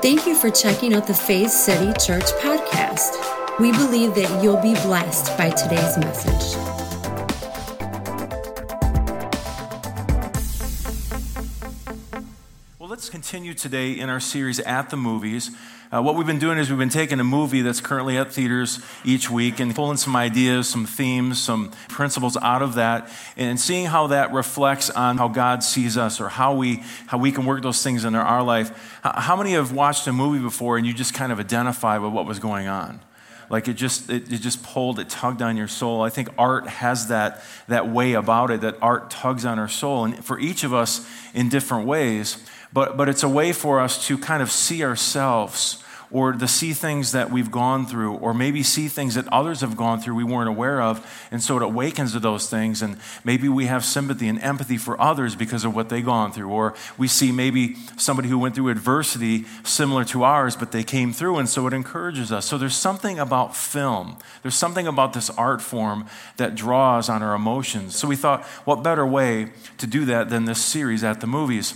Thank you for checking out the Faith City Church podcast. We believe that you'll be blessed by today's message. Well, let's continue today in our series at the movies. Uh, what we've been doing is we've been taking a movie that's currently at theaters each week and pulling some ideas, some themes, some principles out of that, and seeing how that reflects on how God sees us or how we how we can work those things in our life. How many have watched a movie before and you just kind of identify with what was going on? like it just it, it, just pulled it tugged on your soul i think art has that that way about it that art tugs on our soul and for each of us in different ways but, but it's a way for us to kind of see ourselves or to see things that we've gone through, or maybe see things that others have gone through we weren't aware of. And so it awakens to those things. And maybe we have sympathy and empathy for others because of what they've gone through. Or we see maybe somebody who went through adversity similar to ours, but they came through. And so it encourages us. So there's something about film, there's something about this art form that draws on our emotions. So we thought, what better way to do that than this series at the movies?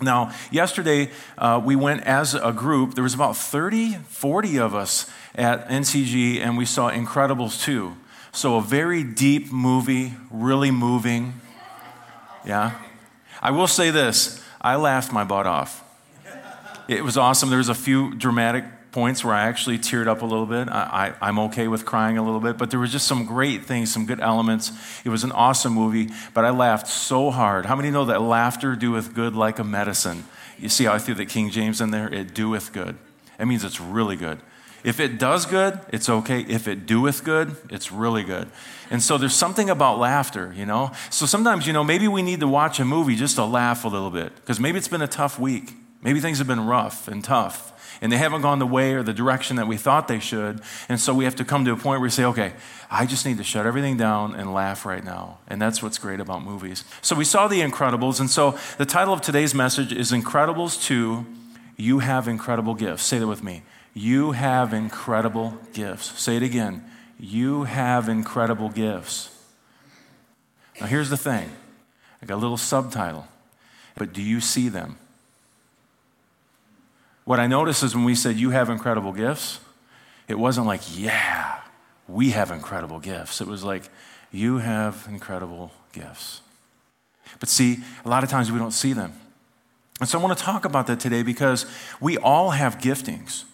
Now, yesterday uh, we went as a group. There was about 30, 40 of us at NCG, and we saw Incredibles 2. So, a very deep movie, really moving. Yeah. I will say this I laughed my butt off. It was awesome. There was a few dramatic points where I actually teared up a little bit. I, am okay with crying a little bit, but there was just some great things, some good elements. It was an awesome movie, but I laughed so hard. How many know that laughter doeth good like a medicine? You see how I threw the King James in there? It doeth good. That means it's really good. If it does good, it's okay. If it doeth good, it's really good. And so there's something about laughter, you know? So sometimes, you know, maybe we need to watch a movie just to laugh a little bit because maybe it's been a tough week. Maybe things have been rough and tough and they haven't gone the way or the direction that we thought they should. And so we have to come to a point where we say, okay, I just need to shut everything down and laugh right now. And that's what's great about movies. So we saw The Incredibles. And so the title of today's message is Incredibles 2 You Have Incredible Gifts. Say that with me. You have incredible gifts. Say it again. You have incredible gifts. Now, here's the thing I got a little subtitle, but do you see them? What I noticed is when we said, You have incredible gifts, it wasn't like, Yeah, we have incredible gifts. It was like, You have incredible gifts. But see, a lot of times we don't see them. And so I want to talk about that today because we all have giftings.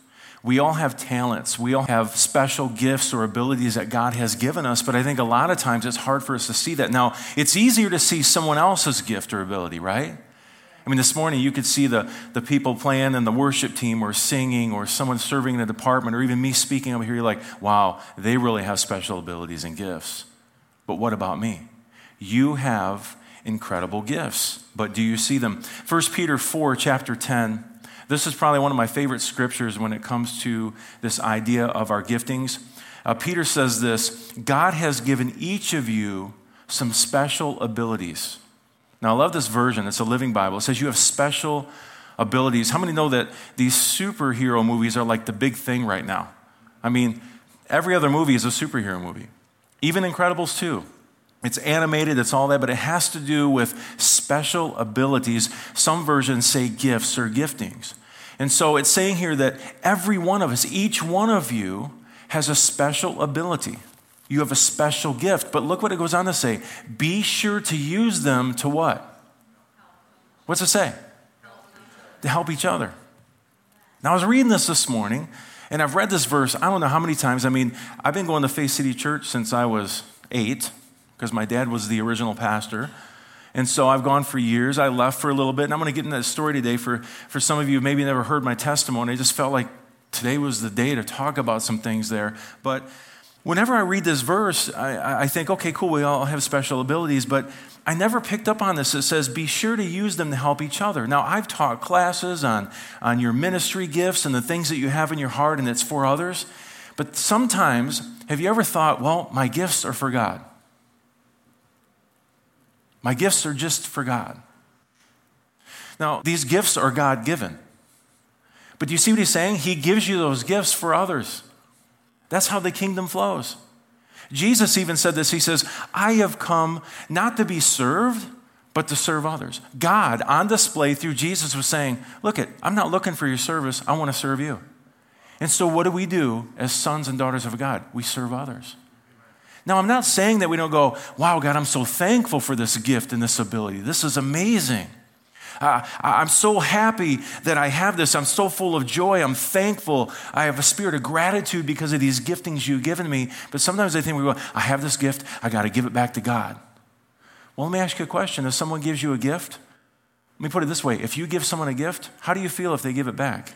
We all have talents. We all have special gifts or abilities that God has given us, but I think a lot of times it's hard for us to see that. Now, it's easier to see someone else's gift or ability, right? I mean, this morning you could see the, the people playing and the worship team or singing or someone serving in a department or even me speaking over here. You're like, wow, they really have special abilities and gifts. But what about me? You have incredible gifts, but do you see them? 1 Peter 4, chapter 10. This is probably one of my favorite scriptures when it comes to this idea of our giftings. Uh, Peter says this God has given each of you some special abilities. Now, I love this version. It's a living Bible. It says you have special abilities. How many know that these superhero movies are like the big thing right now? I mean, every other movie is a superhero movie, even Incredibles 2. It's animated, it's all that, but it has to do with special abilities. Some versions say gifts or giftings. And so it's saying here that every one of us, each one of you, has a special ability. You have a special gift. But look what it goes on to say be sure to use them to what? What's it say? To help each other. Now, I was reading this this morning, and I've read this verse, I don't know how many times. I mean, I've been going to Faith City Church since I was eight, because my dad was the original pastor. And so I've gone for years. I left for a little bit, and I'm going to get into that story today for, for some of you maybe never heard my testimony. I just felt like today was the day to talk about some things there. But whenever I read this verse, I, I, think, okay, cool, we all have special abilities, but I never picked up on this. It says, be sure to use them to help each other. Now, I've taught classes on, on your ministry gifts and the things that you have in your heart, and it's for others. But sometimes, have you ever thought, well, my gifts are for God? My gifts are just for God. Now, these gifts are God given. But do you see what he's saying? He gives you those gifts for others. That's how the kingdom flows. Jesus even said this He says, I have come not to be served, but to serve others. God, on display through Jesus, was saying, Look, it, I'm not looking for your service, I want to serve you. And so, what do we do as sons and daughters of God? We serve others. Now, I'm not saying that we don't go, Wow, God, I'm so thankful for this gift and this ability. This is amazing. Uh, I'm so happy that I have this. I'm so full of joy. I'm thankful. I have a spirit of gratitude because of these giftings you've given me. But sometimes I think we go, I have this gift. I got to give it back to God. Well, let me ask you a question. If someone gives you a gift, let me put it this way if you give someone a gift, how do you feel if they give it back?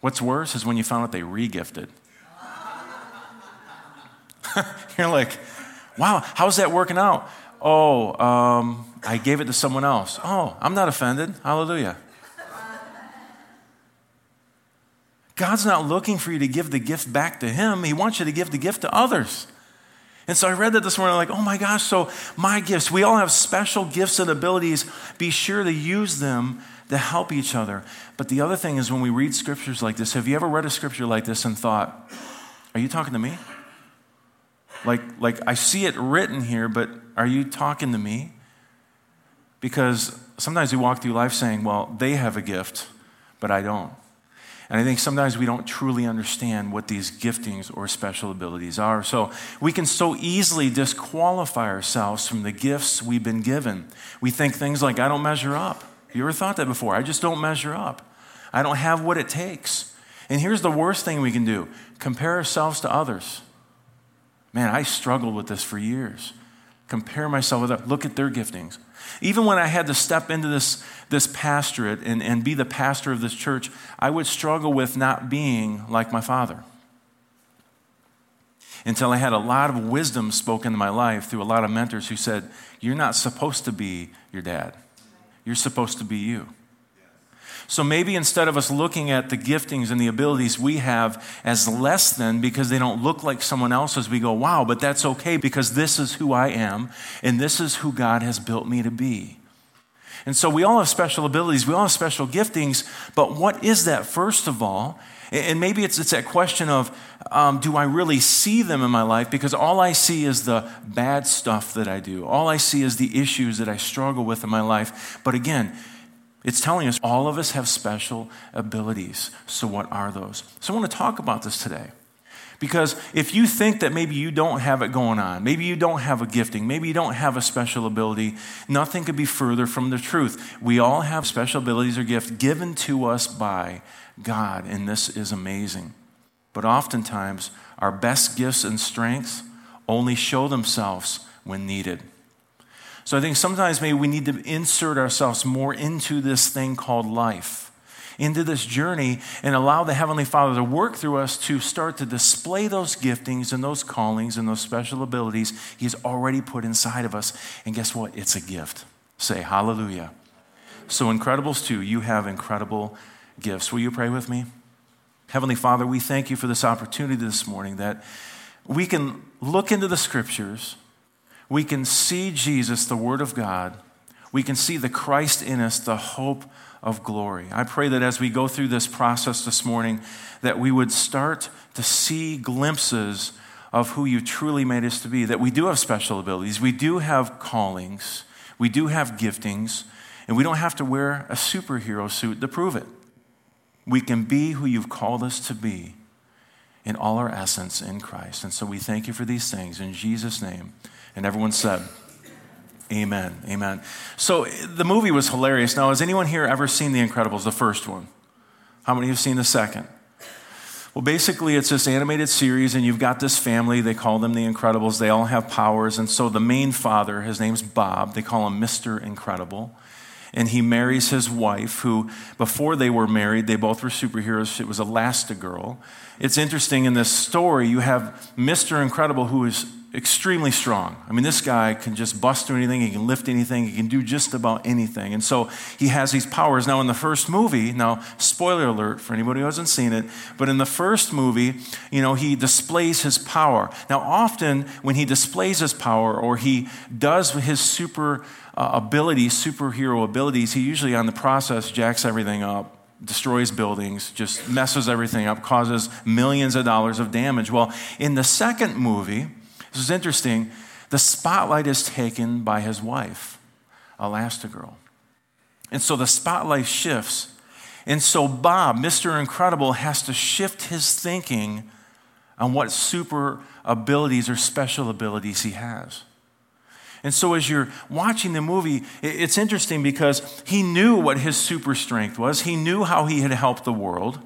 What's worse is when you found out they regifted. You're like, wow, how's that working out? Oh, um, I gave it to someone else. Oh, I'm not offended. Hallelujah. God's not looking for you to give the gift back to Him, He wants you to give the gift to others. And so I read that this morning, like, oh my gosh, so my gifts, we all have special gifts and abilities. Be sure to use them to help each other. But the other thing is when we read scriptures like this, have you ever read a scripture like this and thought, are you talking to me? Like, like I see it written here, but are you talking to me? Because sometimes we walk through life saying, well, they have a gift, but I don't. And I think sometimes we don't truly understand what these giftings or special abilities are. So we can so easily disqualify ourselves from the gifts we've been given. We think things like, I don't measure up. You ever thought that before? I just don't measure up. I don't have what it takes. And here's the worst thing we can do compare ourselves to others. Man, I struggled with this for years. Compare myself with them. Look at their giftings. Even when I had to step into this, this pastorate and, and be the pastor of this church, I would struggle with not being like my father. Until I had a lot of wisdom spoken in my life through a lot of mentors who said, You're not supposed to be your dad, you're supposed to be you. So maybe instead of us looking at the giftings and the abilities we have as less than because they don't look like someone else's, we go, wow, but that's okay because this is who I am and this is who God has built me to be. And so we all have special abilities, we all have special giftings, but what is that, first of all? And maybe it's, it's that question of um, do I really see them in my life? Because all I see is the bad stuff that I do, all I see is the issues that I struggle with in my life. But again, it's telling us all of us have special abilities. So, what are those? So, I want to talk about this today. Because if you think that maybe you don't have it going on, maybe you don't have a gifting, maybe you don't have a special ability, nothing could be further from the truth. We all have special abilities or gifts given to us by God, and this is amazing. But oftentimes, our best gifts and strengths only show themselves when needed. So I think sometimes maybe we need to insert ourselves more into this thing called life, into this journey, and allow the Heavenly Father to work through us to start to display those giftings and those callings and those special abilities He's already put inside of us. And guess what? It's a gift. Say hallelujah. So, Incredibles 2, you have incredible gifts. Will you pray with me? Heavenly Father, we thank you for this opportunity this morning that we can look into the scriptures we can see Jesus, the Word of God. We can see the Christ in us, the hope of glory. I pray that as we go through this process this morning, that we would start to see glimpses of who you truly made us to be, that we do have special abilities, we do have callings, we do have giftings, and we don't have to wear a superhero suit to prove it. We can be who you've called us to be in all our essence in Christ. And so we thank you for these things in Jesus' name. And everyone said, Amen. Amen. So the movie was hilarious. Now, has anyone here ever seen The Incredibles, the first one? How many have seen the second? Well, basically, it's this animated series, and you've got this family. They call them the Incredibles. They all have powers. And so the main father, his name's Bob, they call him Mr. Incredible. And he marries his wife, who, before they were married, they both were superheroes. It was Elastigirl. It's interesting in this story, you have Mr. Incredible, who is extremely strong. I mean, this guy can just bust through anything, he can lift anything, he can do just about anything. And so he has these powers. Now, in the first movie, now, spoiler alert for anybody who hasn't seen it, but in the first movie, you know, he displays his power. Now, often when he displays his power or he does his super uh, abilities, superhero abilities, he usually on the process jacks everything up destroys buildings, just messes everything up, causes millions of dollars of damage. Well, in the second movie, this is interesting. The spotlight is taken by his wife. Elastigirl. And so the spotlight shifts. And so Bob, Mr. Incredible, has to shift his thinking on what super abilities or special abilities he has. And so, as you're watching the movie, it's interesting because he knew what his super strength was. He knew how he had helped the world.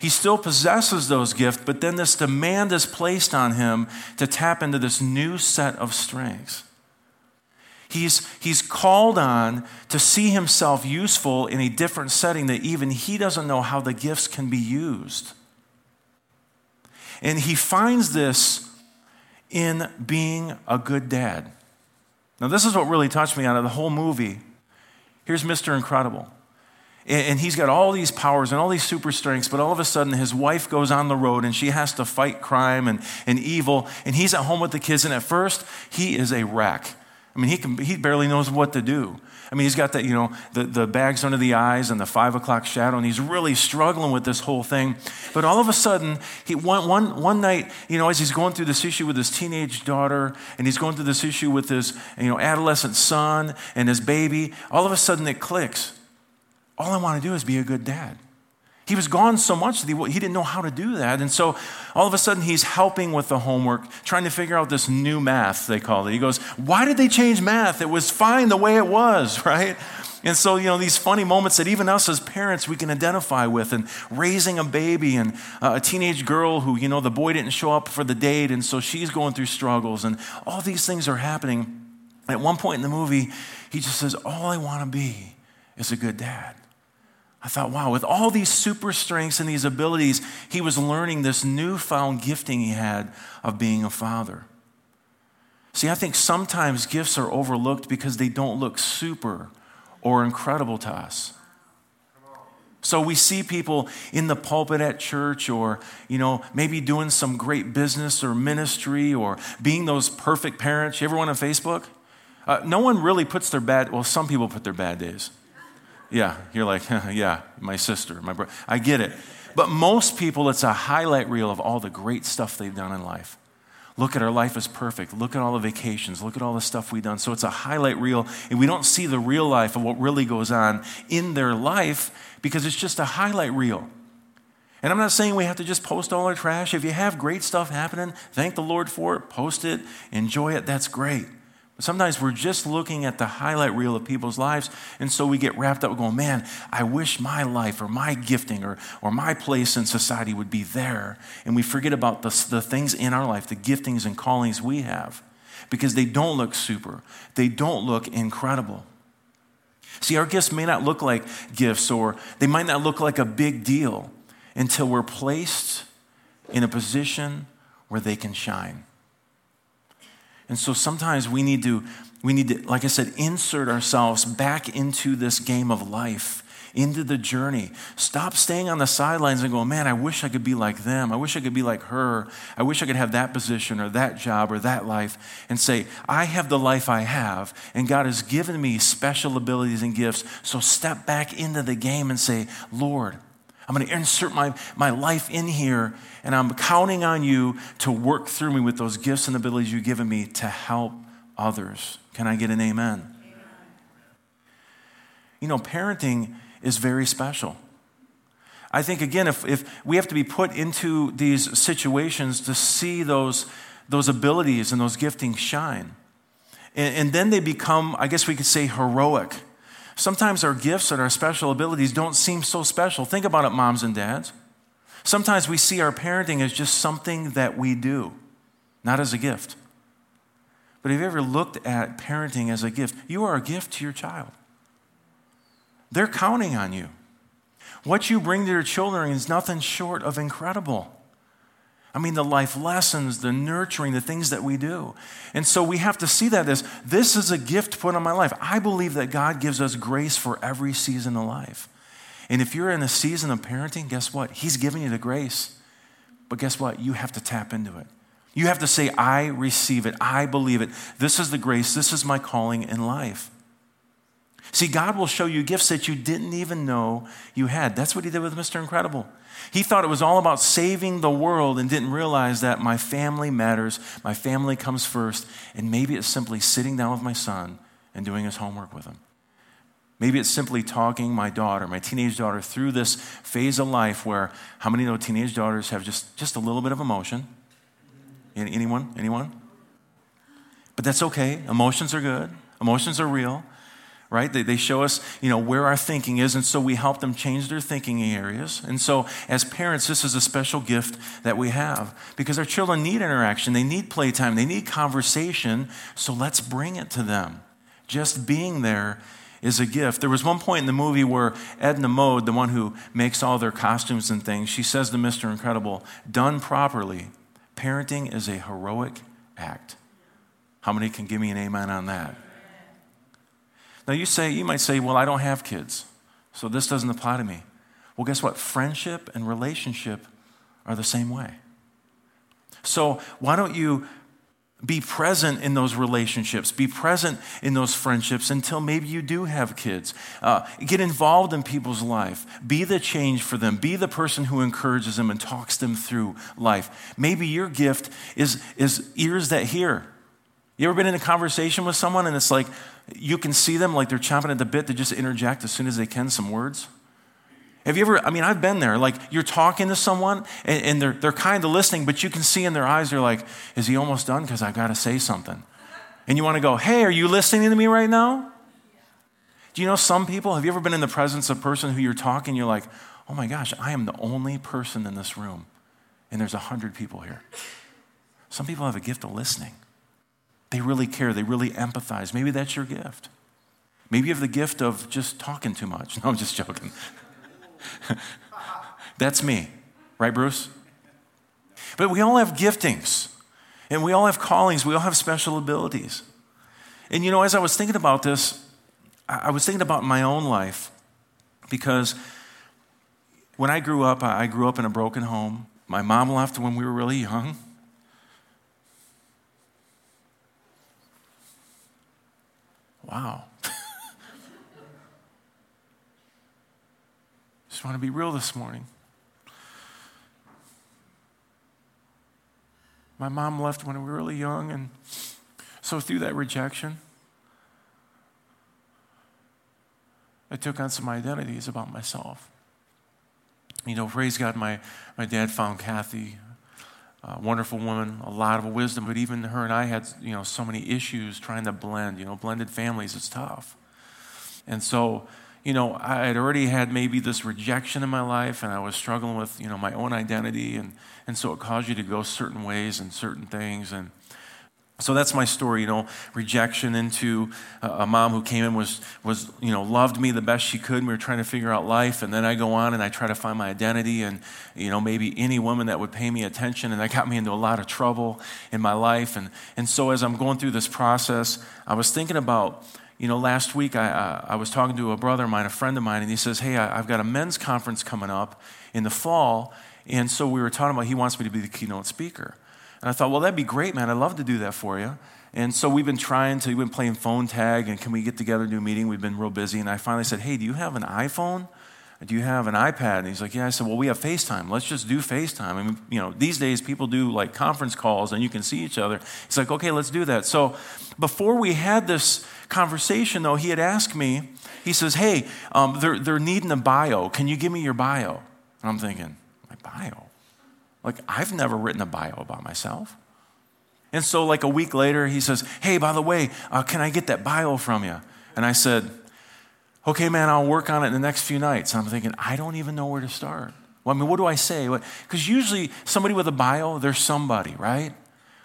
He still possesses those gifts, but then this demand is placed on him to tap into this new set of strengths. He's, he's called on to see himself useful in a different setting that even he doesn't know how the gifts can be used. And he finds this in being a good dad. Now, this is what really touched me out of the whole movie. Here's Mr. Incredible. And he's got all these powers and all these super strengths, but all of a sudden his wife goes on the road and she has to fight crime and, and evil. And he's at home with the kids, and at first, he is a wreck. I mean, he, can, he barely knows what to do. I mean, he's got that, you know, the, the bags under the eyes and the five o'clock shadow, and he's really struggling with this whole thing. But all of a sudden, he, one, one, one night, you know, as he's going through this issue with his teenage daughter, and he's going through this issue with his, you know, adolescent son and his baby, all of a sudden it clicks all I want to do is be a good dad. He was gone so much that he, he didn't know how to do that. And so all of a sudden he's helping with the homework, trying to figure out this new math, they call it. He goes, Why did they change math? It was fine the way it was, right? And so, you know, these funny moments that even us as parents we can identify with, and raising a baby and uh, a teenage girl who, you know, the boy didn't show up for the date, and so she's going through struggles, and all these things are happening. At one point in the movie, he just says, All I want to be is a good dad. I thought, wow, with all these super strengths and these abilities, he was learning this newfound gifting he had of being a father. See, I think sometimes gifts are overlooked because they don't look super or incredible to us. So we see people in the pulpit at church or, you know, maybe doing some great business or ministry or being those perfect parents. You ever went on Facebook? Uh, no one really puts their bad, well, some people put their bad days. Yeah, you're like, yeah, my sister, my brother. I get it. But most people, it's a highlight reel of all the great stuff they've done in life. Look at our life is perfect. Look at all the vacations. Look at all the stuff we've done. So it's a highlight reel, and we don't see the real life of what really goes on in their life because it's just a highlight reel. And I'm not saying we have to just post all our trash. If you have great stuff happening, thank the Lord for it, post it, enjoy it, that's great. Sometimes we're just looking at the highlight reel of people's lives, and so we get wrapped up going, man, I wish my life or my gifting or, or my place in society would be there. And we forget about the, the things in our life, the giftings and callings we have, because they don't look super, they don't look incredible. See, our gifts may not look like gifts, or they might not look like a big deal until we're placed in a position where they can shine. And so sometimes we need to, we need to, like I said, insert ourselves back into this game of life, into the journey. Stop staying on the sidelines and going, man, I wish I could be like them. I wish I could be like her. I wish I could have that position or that job or that life. And say, I have the life I have, and God has given me special abilities and gifts. So step back into the game and say, Lord, I'm going to insert my, my life in here, and I'm counting on you to work through me with those gifts and abilities you've given me to help others. Can I get an amen? amen. You know, parenting is very special. I think, again, if, if we have to be put into these situations to see those, those abilities and those giftings shine. And, and then they become, I guess we could say, heroic Sometimes our gifts and our special abilities don't seem so special. Think about it, moms and dads. Sometimes we see our parenting as just something that we do, not as a gift. But have you ever looked at parenting as a gift? You are a gift to your child. They're counting on you. What you bring to your children is nothing short of incredible. I mean, the life lessons, the nurturing, the things that we do. And so we have to see that as this is a gift put on my life. I believe that God gives us grace for every season of life. And if you're in a season of parenting, guess what? He's giving you the grace. But guess what? You have to tap into it. You have to say, I receive it. I believe it. This is the grace. This is my calling in life. See, God will show you gifts that you didn't even know you had. That's what He did with Mr. Incredible. He thought it was all about saving the world and didn't realize that my family matters, my family comes first, and maybe it's simply sitting down with my son and doing his homework with him. Maybe it's simply talking my daughter, my teenage daughter, through this phase of life where how many know teenage daughters have just, just a little bit of emotion? Anyone? Anyone? But that's okay. Emotions are good, emotions are real right? They, they show us, you know, where our thinking is, and so we help them change their thinking areas. And so, as parents, this is a special gift that we have because our children need interaction, they need playtime, they need conversation, so let's bring it to them. Just being there is a gift. There was one point in the movie where Edna Mode, the one who makes all their costumes and things, she says to Mr. Incredible, done properly, parenting is a heroic act. How many can give me an amen on that? Now you say, you might say, well, I don't have kids, so this doesn't apply to me. Well, guess what? Friendship and relationship are the same way. So why don't you be present in those relationships, be present in those friendships until maybe you do have kids. Uh, get involved in people's life. Be the change for them. Be the person who encourages them and talks them through life. Maybe your gift is, is ears that hear. You ever been in a conversation with someone and it's like you can see them like they're chomping at the bit to just interject as soon as they can some words? Have you ever, I mean, I've been there. Like you're talking to someone and, and they're, they're kind of listening, but you can see in their eyes, they're like, is he almost done? Because I've got to say something. And you want to go, hey, are you listening to me right now? Do you know some people, have you ever been in the presence of a person who you're talking, you're like, oh my gosh, I am the only person in this room, and there's a hundred people here. Some people have a gift of listening. They really care, they really empathize. Maybe that's your gift. Maybe you have the gift of just talking too much. No, I'm just joking. that's me, right, Bruce? But we all have giftings, and we all have callings, we all have special abilities. And you know, as I was thinking about this, I was thinking about my own life because when I grew up, I grew up in a broken home. My mom left when we were really young. Wow. Just want to be real this morning. My mom left when we were really young, and so through that rejection, I took on some identities about myself. You know, praise God, my, my dad found Kathy, wonderful woman, a lot of wisdom, but even her and I had, you know, so many issues trying to blend. You know, blended families is tough. And so, you know, I had already had maybe this rejection in my life, and I was struggling with, you know, my own identity, and, and so it caused you to go certain ways and certain things. And so that's my story, you know, rejection into a mom who came in was, was, you know, loved me the best she could. We were trying to figure out life. And then I go on and I try to find my identity and, you know, maybe any woman that would pay me attention. And that got me into a lot of trouble in my life. And, and so as I'm going through this process, I was thinking about, you know, last week I, I, I was talking to a brother of mine, a friend of mine, and he says, Hey, I, I've got a men's conference coming up in the fall. And so we were talking about he wants me to be the keynote speaker. And I thought, well, that'd be great, man. I'd love to do that for you. And so we've been trying to, we've been playing phone tag and can we get together and do a meeting? We've been real busy. And I finally said, hey, do you have an iPhone? Do you have an iPad? And he's like, yeah. I said, well, we have FaceTime. Let's just do FaceTime. I mean, you know, these days people do like conference calls and you can see each other. He's like, okay, let's do that. So before we had this conversation, though, he had asked me, he says, hey, um, they're, they're needing a bio. Can you give me your bio? And I'm thinking, my bio? Like, I've never written a bio about myself. And so, like a week later, he says, Hey, by the way, uh, can I get that bio from you? And I said, Okay, man, I'll work on it in the next few nights. And I'm thinking, I don't even know where to start. Well, I mean, what do I say? Because usually, somebody with a bio, they're somebody, right?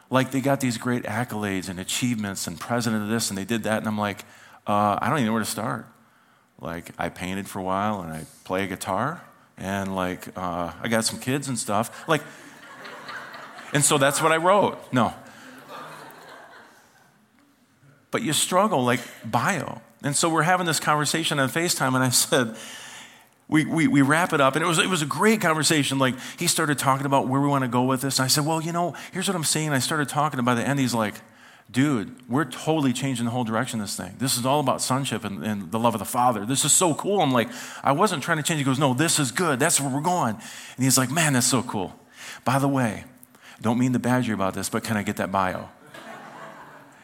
Like they got these great accolades and achievements and president of this and they did that. And I'm like, uh, I don't even know where to start. Like, I painted for a while and I play a guitar and like uh, I got some kids and stuff. Like, and so that's what I wrote. No. But you struggle like bio. And so we're having this conversation on FaceTime, and I said, we, we, we wrap it up, and it was, it was a great conversation. Like, he started talking about where we want to go with this. And I said, Well, you know, here's what I'm saying. I started talking, and by the end, he's like, dude, we're totally changing the whole direction of this thing. This is all about sonship and, and, the love of the Father. This is so cool. I'm like, I wasn't trying to change. He goes, no, this is good. That's where we're going. And he's like, man, that's so cool. By the way, don't mean to badger you about this, but can I get that bio?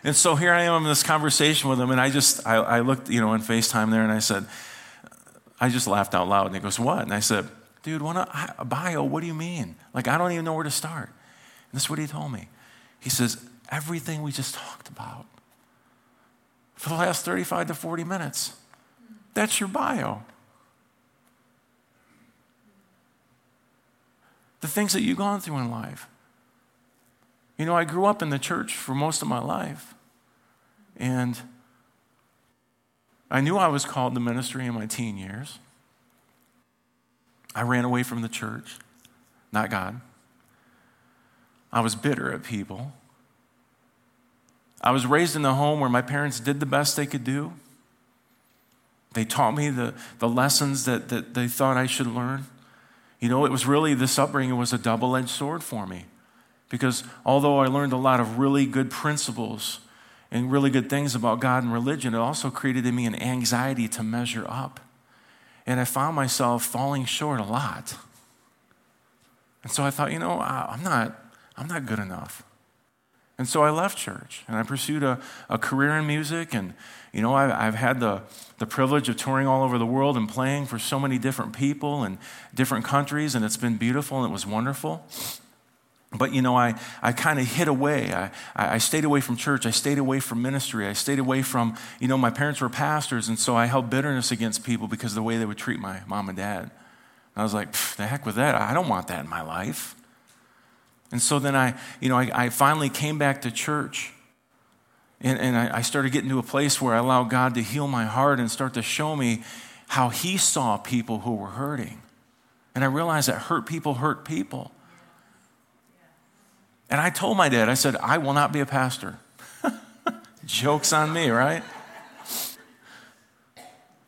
And so here I am in this conversation with him, and I just, I, I looked, you know, in FaceTime there, and I said, I just laughed out loud. And he goes, What? And I said, Dude, what a, a bio, what do you mean? Like, I don't even know where to start. And this is what he told me. He says, Everything we just talked about for the last 35 to 40 minutes, that's your bio. The things that you've gone through in life. You know, I grew up in the church for most of my life. And I knew I was called to ministry in my teen years. I ran away from the church, not God. I was bitter at people. I was raised in a home where my parents did the best they could do. They taught me the, the lessons that, that they thought I should learn. You know, it was really, this upbringing was a double edged sword for me. Because although I learned a lot of really good principles and really good things about God and religion, it also created in me an anxiety to measure up. And I found myself falling short a lot. And so I thought, you know, I'm not, I'm not good enough. And so I left church and I pursued a, a career in music. And, you know, I, I've had the, the privilege of touring all over the world and playing for so many different people and different countries. And it's been beautiful and it was wonderful. But you know, I, I kind of hid away. I, I stayed away from church. I stayed away from ministry. I stayed away from, you know, my parents were pastors, and so I held bitterness against people because of the way they would treat my mom and dad. And I was like, the heck with that. I don't want that in my life. And so then I, you know, I, I finally came back to church. And, and I, I started getting to a place where I allowed God to heal my heart and start to show me how He saw people who were hurting. And I realized that hurt people hurt people. And I told my dad, I said, I will not be a pastor. Joke's on me, right?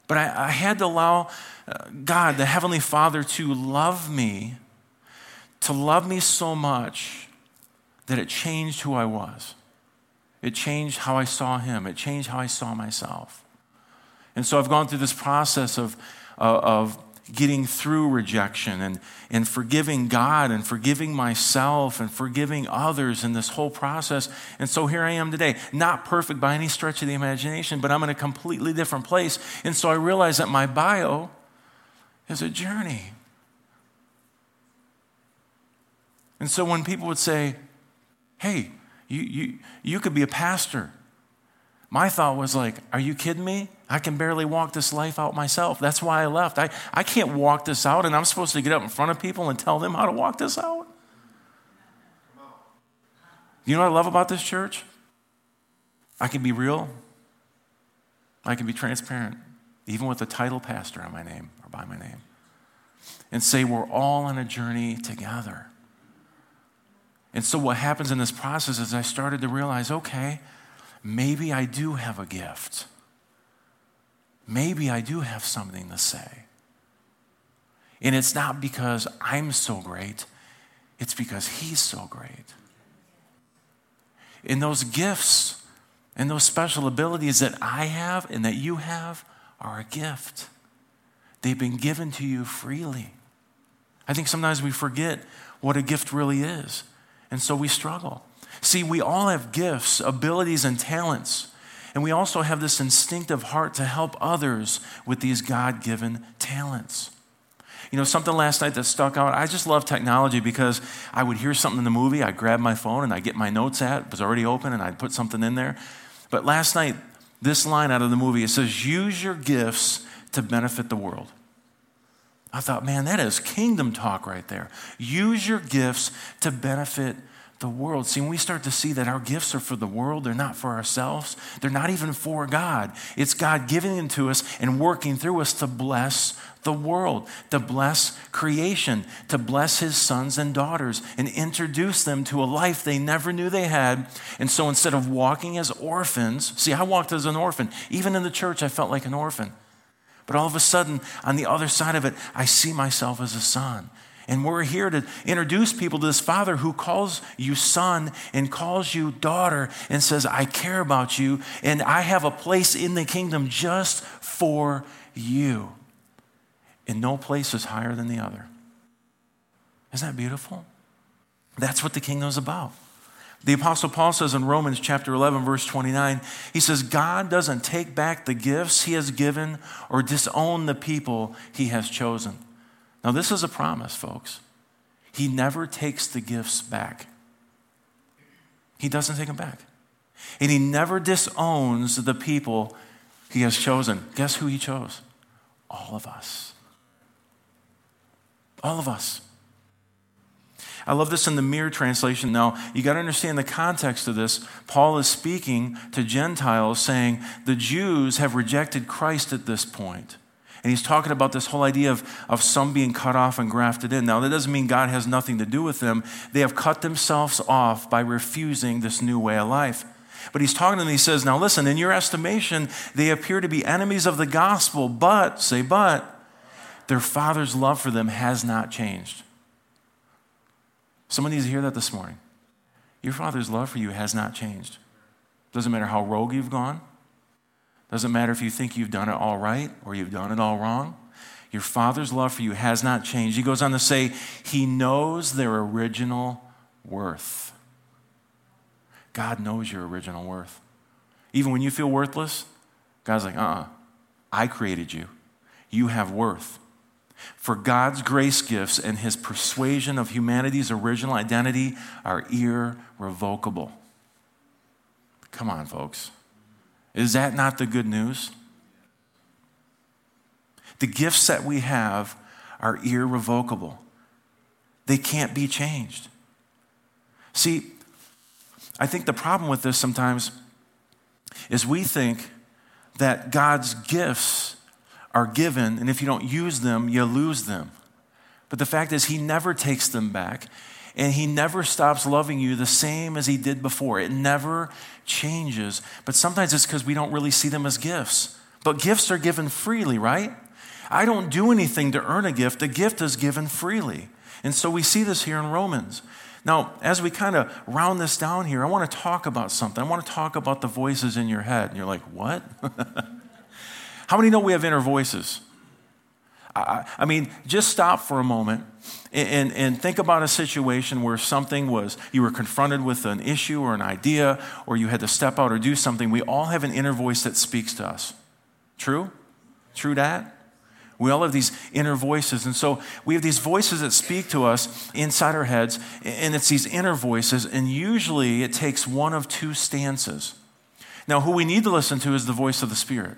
But I, I had to allow uh, God, the Heavenly Father, to love me, to love me so much that it changed who I was. It changed how I saw Him, it changed how I saw myself. And so I've gone through this process of, uh, of getting through rejection and, and forgiving God and forgiving myself and forgiving others in this whole process. And so here I am today, not perfect by any stretch of the imagination, but I'm in a completely different place. And so I realize that my bio is a journey. And so when people would say, hey, you, you, you could be a pastor, my thought was like, are you kidding me? I can barely walk this life out myself. That's why I left. I, I can't walk this out, and I'm supposed to get up in front of people and tell them how to walk this out. You know what I love about this church? I can be real, I can be transparent, even with the title pastor on my name or by my name, and say we're all on a journey together. And so, what happens in this process is I started to realize okay, maybe I do have a gift maybe I do have something to say. And it's not because I'm so great, it's because He's so great. And those gifts and those special abilities that I have and that you have are a gift. They've been given to you freely. I think sometimes we forget what a gift really is, and so we struggle. See, we all have gifts, abilities, and talents. And we also have this instinctive heart to help others with these God given talents. You know, something last night that stuck out, I just love technology because I would hear something in the movie, I'd grab my phone and I'd get my notes at, it was already open, and I'd put something in there. But last night, this line out of the movie, it says, use your gifts to benefit the world. I thought, man, that is kingdom talk right there. Use your gifts to benefit the world. See, when we start to see that our gifts are for the world, they're not for ourselves, they're not even for God. It's God giving them to us and working through us to bless the world, to bless creation, to bless his sons and daughters, and introduce them to a life they never knew they had. And so instead of walking as orphans, see, I walked as an orphan. Even in the church, I felt like an orphan. But all of a sudden, on the other side of it, I see myself as a son. And we're here to introduce people to this Father who calls you son and calls you daughter and says, I care about you and I have a place in the kingdom just for you. And no place is higher than the other. Isn't that beautiful? That's what the kingdom is about. The Apostle Paul says in Romans chapter 11, verse 29, he says, God doesn't take back the gifts he has given or disown the people he has chosen. Now, this is a promise, folks. He never takes the gifts back, he doesn't take them back. And he never disowns the people he has chosen. Guess who he chose? All of us. All of us. I love this in the Mirror translation. Now, you got to understand the context of this. Paul is speaking to Gentiles, saying the Jews have rejected Christ at this point. And he's talking about this whole idea of, of some being cut off and grafted in. Now, that doesn't mean God has nothing to do with them. They have cut themselves off by refusing this new way of life. But he's talking to them, he says, Now listen, in your estimation, they appear to be enemies of the gospel, but, say, but, their father's love for them has not changed. Someone needs to hear that this morning. Your father's love for you has not changed. Doesn't matter how rogue you've gone. Doesn't matter if you think you've done it all right or you've done it all wrong. Your father's love for you has not changed. He goes on to say, He knows their original worth. God knows your original worth. Even when you feel worthless, God's like, uh uh-uh, uh I created you. You have worth. For God's grace gifts and his persuasion of humanity's original identity are irrevocable. Come on, folks. Is that not the good news? The gifts that we have are irrevocable, they can't be changed. See, I think the problem with this sometimes is we think that God's gifts are given, and if you don't use them, you lose them. But the fact is, He never takes them back, and He never stops loving you the same as He did before. It never changes. But sometimes it's because we don't really see them as gifts. But gifts are given freely, right? I don't do anything to earn a gift, the gift is given freely. And so we see this here in Romans. Now, as we kind of round this down here, I want to talk about something. I want to talk about the voices in your head. And you're like, what? How many know we have inner voices? I, I mean, just stop for a moment and, and, and, think about a situation where something was, you were confronted with an issue or an idea, or you had to step out or do something. We all have an inner voice that speaks to us. True? True that? We all have these inner voices. And so we have these voices that speak to us inside our heads, and it's these inner voices, and usually it takes one of two stances. Now, who we need to listen to is the voice of the Spirit.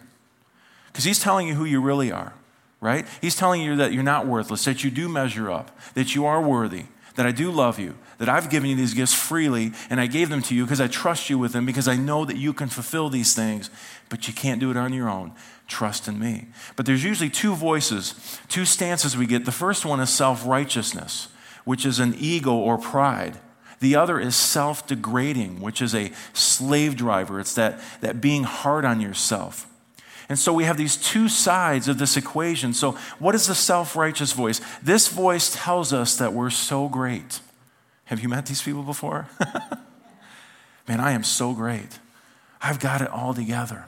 Because he's telling you who you really are, right? He's telling you that you're not worthless, that you do measure up, that you are worthy, that I do love you, that I've given you these gifts freely, and I gave them to you because I trust you with them, because I know that you can fulfill these things, but you can't do it on your own. Trust in me. But there's usually two voices, two stances we get. The first one is self righteousness, which is an ego or pride. The other is self degrading, which is a slave driver. It's that, that being hard on yourself. And so we have these two sides of this equation. So, what is the self righteous voice? This voice tells us that we're so great. Have you met these people before? Man, I am so great. I've got it all together.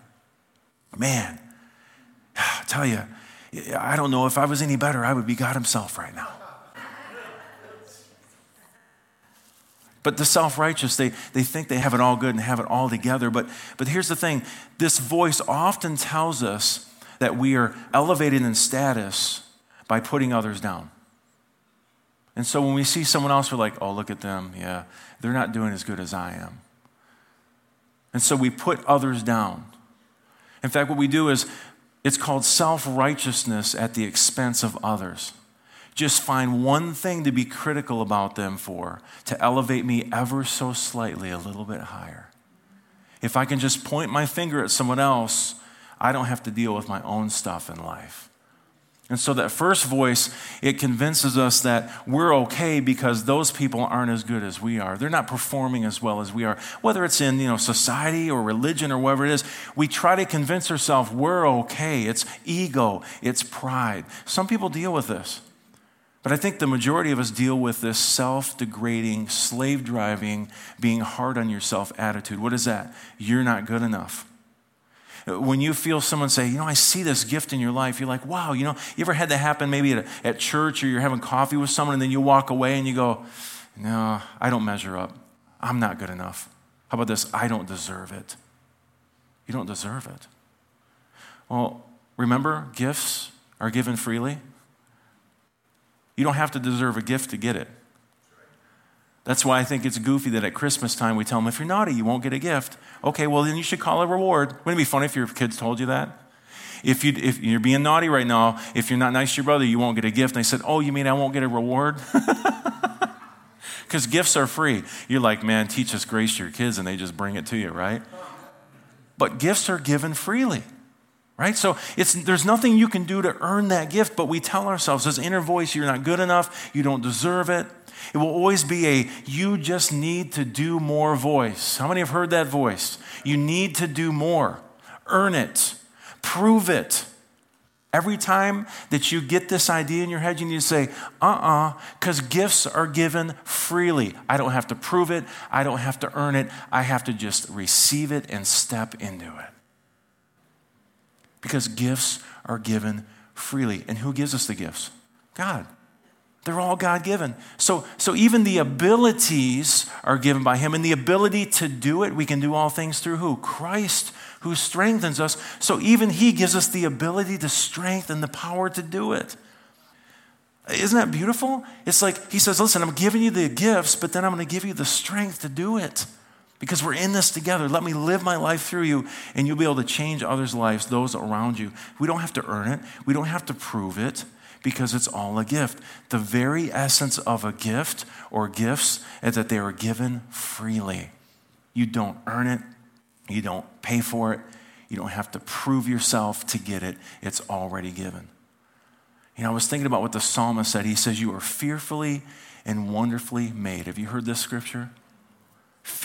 Man, I tell you, I don't know if I was any better, I would be God Himself right now. But the self righteous, they, they think they have it all good and have it all together. But, but here's the thing this voice often tells us that we are elevated in status by putting others down. And so when we see someone else, we're like, oh, look at them. Yeah, they're not doing as good as I am. And so we put others down. In fact, what we do is it's called self righteousness at the expense of others just find one thing to be critical about them for to elevate me ever so slightly a little bit higher. If I can just point my finger at someone else, I don't have to deal with my own stuff in life. And so that first voice, it convinces us that we're okay because those people aren't as good as we are. They're not performing as well as we are. Whether it's in, you know, society or religion or whatever it is, we try to convince ourselves we're okay. It's ego, it's pride. Some people deal with this. But I think the majority of us deal with this self degrading, slave driving, being hard on yourself attitude. What is that? You're not good enough. When you feel someone say, you know, I see this gift in your life, you're like, wow, you know, you ever had that happen maybe at, at church or you're having coffee with someone and then you walk away and you go, no, I don't measure up. I'm not good enough. How about this? I don't deserve it. You don't deserve it. Well, remember, gifts are given freely. You don't have to deserve a gift to get it. That's why I think it's goofy that at Christmas time we tell them, if you're naughty, you won't get a gift. Okay, well, then you should call a reward. Wouldn't it be funny if your kids told you that? If, you, if you're being naughty right now, if you're not nice to your brother, you won't get a gift. And they said, Oh, you mean I won't get a reward? Because gifts are free. You're like, Man, teach us grace to your kids, and they just bring it to you, right? But gifts are given freely right? So it's there's nothing you can do to earn that gift but we tell ourselves this inner voice you're not good enough. You don't deserve it. It will always be a you just need to do more voice. How many have heard that voice? You need to do more. Earn it. Prove it. Every time that you get this idea in your head you need to say uh-uh because gifts are given freely. I don't have to prove it. I don't have to earn it. I have to just receive it and step into it because gifts are given freely. And who gives us the gifts? God. They're all God given. So, so even the abilities are given by Him, and the ability to do it, we can do all things through who? Christ, who strengthens us. So even He gives us the ability, the strength, and the power to do it. Isn't that beautiful? It's like He says, Listen, I'm giving you the gifts, but then I'm going to give you the strength to do it because we're in this together. Let me live my life through you, and you'll be able to change others' lives, those around you. We don't have to earn it, we don't have to prove it because it's all a gift. The very essence of a gift or gifts is that they are given freely. You don't earn it, you don't pay for it, you don't have to prove yourself to get it. It's already given. You know, I was thinking about what the psalmist said. He says, You are fearfully and wonderfully made. Have you heard this scripture?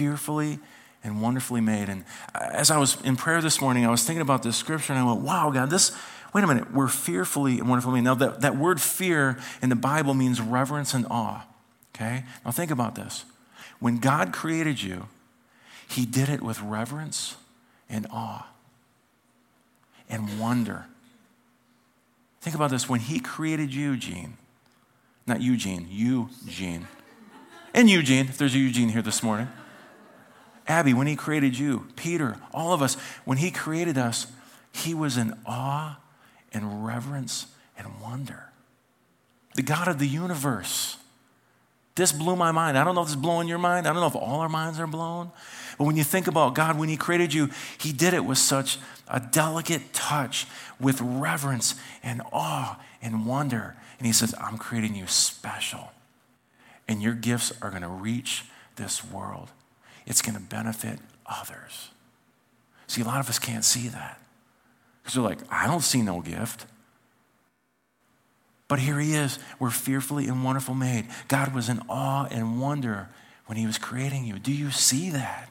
Fearfully and wonderfully made. And as I was in prayer this morning, I was thinking about this scripture and I went, wow, God, this, wait a minute, we're fearfully and wonderfully made. Now, that, that word fear in the Bible means reverence and awe. Okay? Now, think about this. When God created you, He did it with reverence and awe and wonder. Think about this. When He created you, Gene, not Eugene, you, Gene, and Eugene, if there's a Eugene here this morning. Abby, when He created you, Peter, all of us, when He created us, He was in awe and reverence and wonder. The God of the universe. This blew my mind. I don't know if this is blowing your mind. I don't know if all our minds are blown. But when you think about God, when He created you, He did it with such a delicate touch, with reverence and awe and wonder. And He says, I'm creating you special. And your gifts are going to reach this world it's going to benefit others. See, a lot of us can't see that because they're like, I don't see no gift. But here he is. We're fearfully and wonderful made. God was in awe and wonder when he was creating you. Do you see that?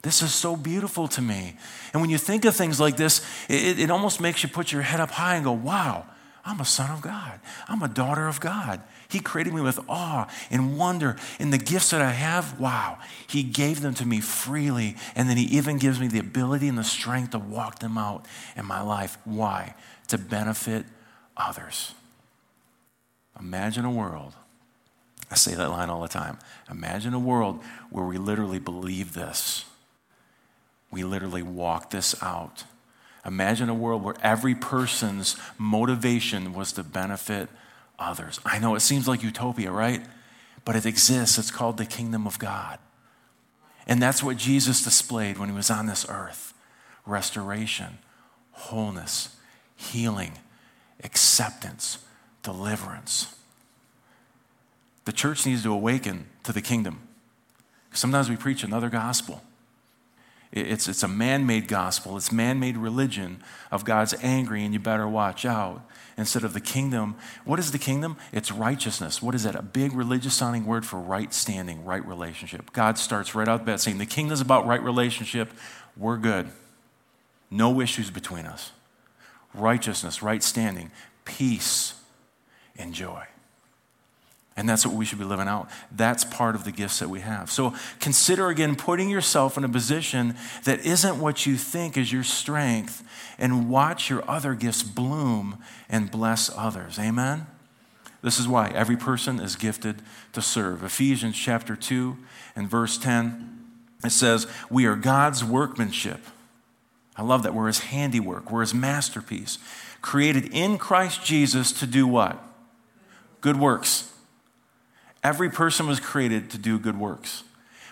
This is so beautiful to me. And when you think of things like this, it, it almost makes you put your head up high and go, wow, I'm a son of God. I'm a daughter of God. He created me with awe and wonder. And the gifts that I have, wow, He gave them to me freely. And then He even gives me the ability and the strength to walk them out in my life. Why? To benefit others. Imagine a world. I say that line all the time. Imagine a world where we literally believe this. We literally walk this out. Imagine a world where every person's motivation was to benefit others. I know it seems like utopia, right? But it exists. It's called the kingdom of God. And that's what Jesus displayed when he was on this earth restoration, wholeness, healing, acceptance, deliverance. The church needs to awaken to the kingdom. Sometimes we preach another gospel. It's, it's a man made gospel, it's man made religion of God's angry and you better watch out. Instead of the kingdom, what is the kingdom? It's righteousness. What is that? A big religious sounding word for right standing, right relationship. God starts right out the bat saying, The kingdom is about right relationship. We're good. No issues between us. Righteousness, right standing, peace, and joy. And that's what we should be living out. That's part of the gifts that we have. So consider again putting yourself in a position that isn't what you think is your strength and watch your other gifts bloom and bless others. Amen? This is why every person is gifted to serve. Ephesians chapter 2 and verse 10, it says, We are God's workmanship. I love that. We're his handiwork, we're his masterpiece, created in Christ Jesus to do what? Good works. Every person was created to do good works.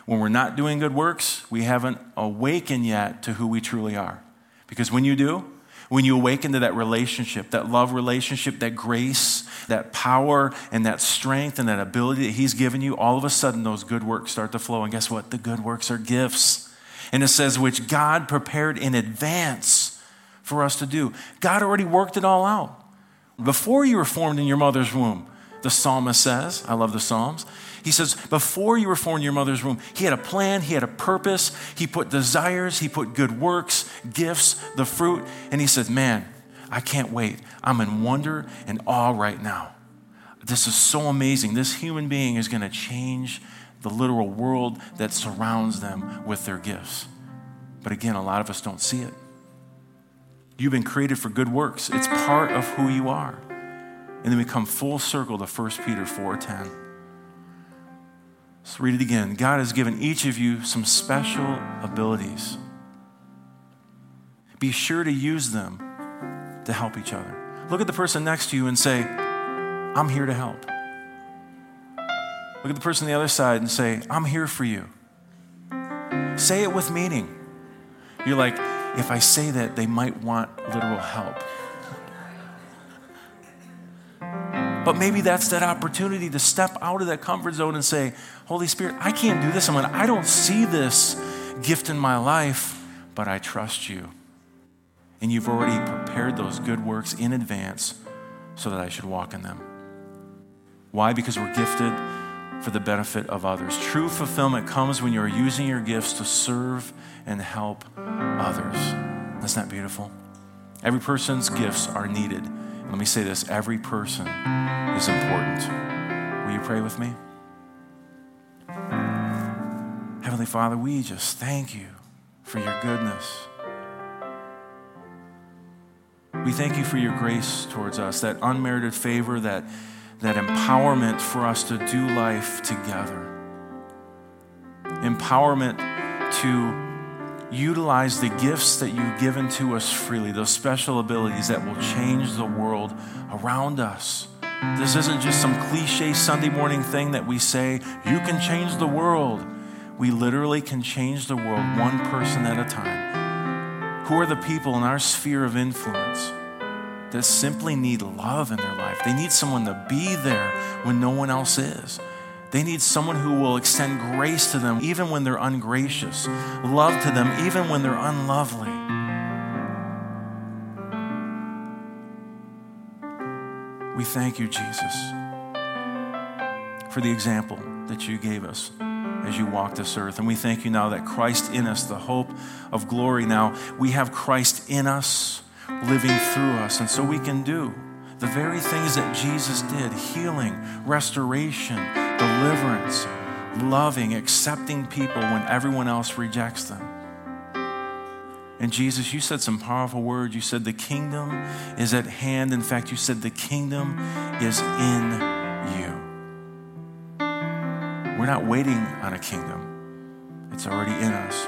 When we're not doing good works, we haven't awakened yet to who we truly are. Because when you do, when you awaken to that relationship, that love relationship, that grace, that power, and that strength and that ability that He's given you, all of a sudden those good works start to flow. And guess what? The good works are gifts. And it says, which God prepared in advance for us to do. God already worked it all out. Before you were formed in your mother's womb, the psalmist says, I love the Psalms. He says, Before you were formed in your mother's womb, He had a plan, He had a purpose, He put desires, He put good works, gifts, the fruit. And He said, Man, I can't wait. I'm in wonder and awe right now. This is so amazing. This human being is going to change the literal world that surrounds them with their gifts. But again, a lot of us don't see it. You've been created for good works. It's part of who you are. And then we come full circle to 1 Peter 4:10. Let's read it again. God has given each of you some special abilities. Be sure to use them to help each other. Look at the person next to you and say, I'm here to help. Look at the person on the other side and say, I'm here for you. Say it with meaning. You're like, if I say that, they might want literal help. But maybe that's that opportunity to step out of that comfort zone and say, Holy Spirit, I can't do this. I mean, I don't see this gift in my life, but I trust you. And you've already prepared those good works in advance so that I should walk in them. Why? Because we're gifted for the benefit of others. True fulfillment comes when you're using your gifts to serve and help others. Isn't that beautiful? Every person's gifts are needed let me say this every person is important. Will you pray with me? Heavenly Father, we just thank you for your goodness. We thank you for your grace towards us, that unmerited favor, that, that empowerment for us to do life together. Empowerment to utilize the gifts that you've given to us freely, those special abilities that will change the world around us. This isn't just some cliche Sunday morning thing that we say, you can change the world. We literally can change the world one person at a time. Who are the people in our sphere of influence that simply need love in their life? They need someone to be there when no one else is. They need someone who will extend grace to them even when they're ungracious, love to them even when they're unlovely. We thank you, Jesus, for the example that you gave us as you walked this earth. And we thank you now that Christ in us, the hope of glory, now we have Christ in us, living through us. And so we can do the very things that Jesus did healing, restoration, deliverance, loving, accepting people when everyone else rejects them. And Jesus, you said some powerful words. You said the kingdom is at hand. In fact, you said the kingdom is in you. We're not waiting on a kingdom, it's already in us.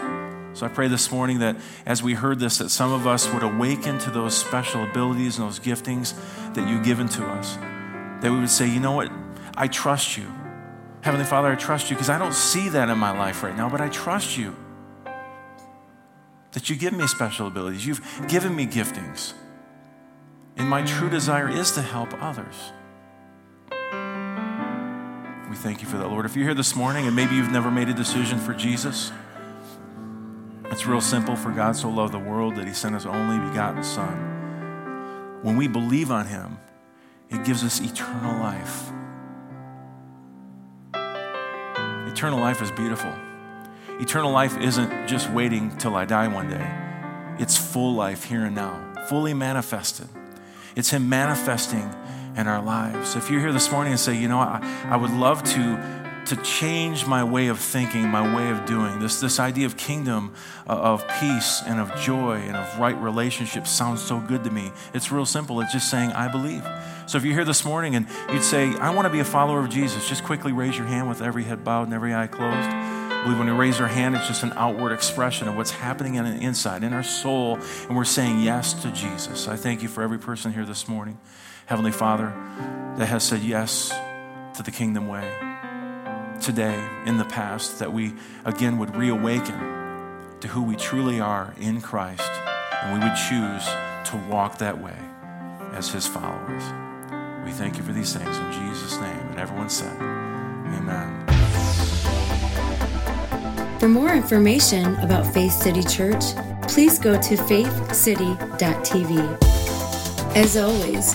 So I pray this morning that as we heard this, that some of us would awaken to those special abilities and those giftings that you've given to us. That we would say, you know what? I trust you. Heavenly Father, I trust you because I don't see that in my life right now, but I trust you that you give me special abilities. You've given me giftings. And my true desire is to help others. We thank you for that, Lord. If you're here this morning and maybe you've never made a decision for Jesus, it's real simple. For God so loved the world that he sent his only begotten Son. When we believe on him, it gives us eternal life. Eternal life is beautiful. Eternal life isn't just waiting till I die one day, it's full life here and now, fully manifested. It's Him manifesting in our lives. If you're here this morning and say, you know, I, I would love to to change my way of thinking, my way of doing. This, this idea of kingdom, uh, of peace and of joy and of right relationships sounds so good to me. It's real simple. It's just saying, I believe. So if you're here this morning and you'd say, I want to be a follower of Jesus, just quickly raise your hand with every head bowed and every eye closed. I believe when we raise our hand, it's just an outward expression of what's happening in the inside, in our soul, and we're saying yes to Jesus. I thank you for every person here this morning, Heavenly Father, that has said yes to the kingdom way today, in the past, that we again would reawaken to who we truly are in Christ, and we would choose to walk that way as His followers. We thank you for these things in Jesus' name. And everyone said, Amen. For more information about Faith City Church, please go to faithcity.tv. As always,